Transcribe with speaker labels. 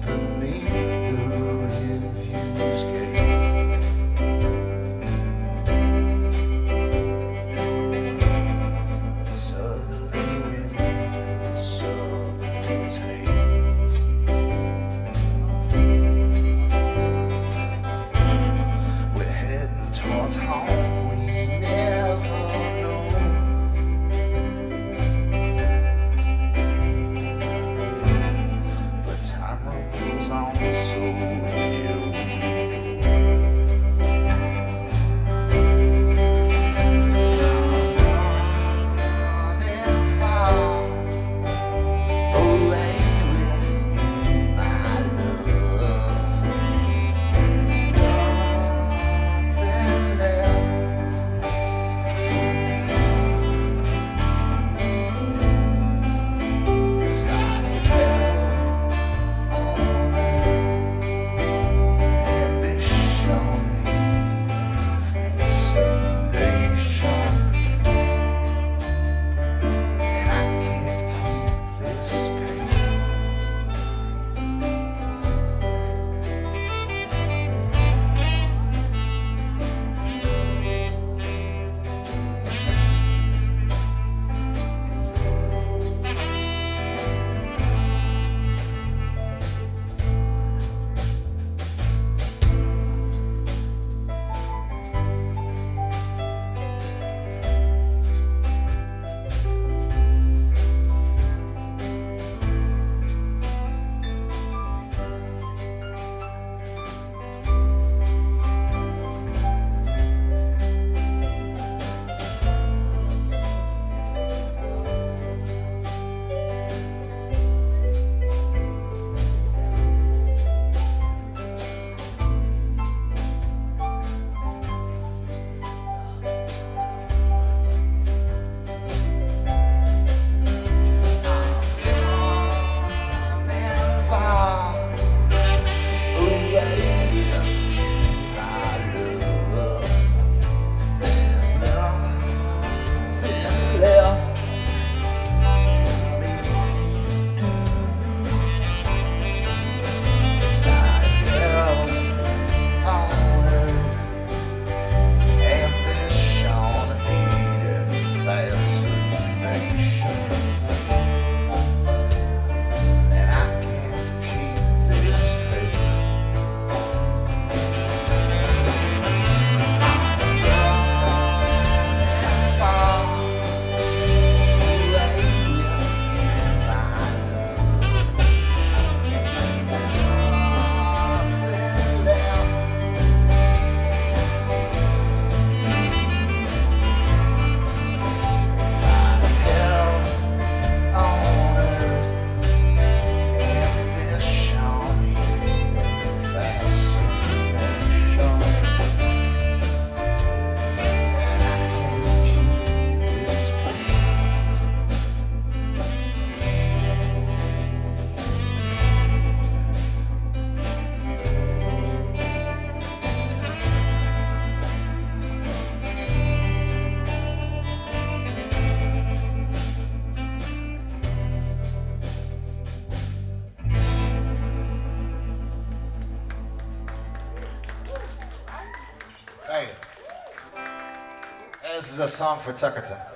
Speaker 1: podcast. Hey. This is a song for Tuckerton.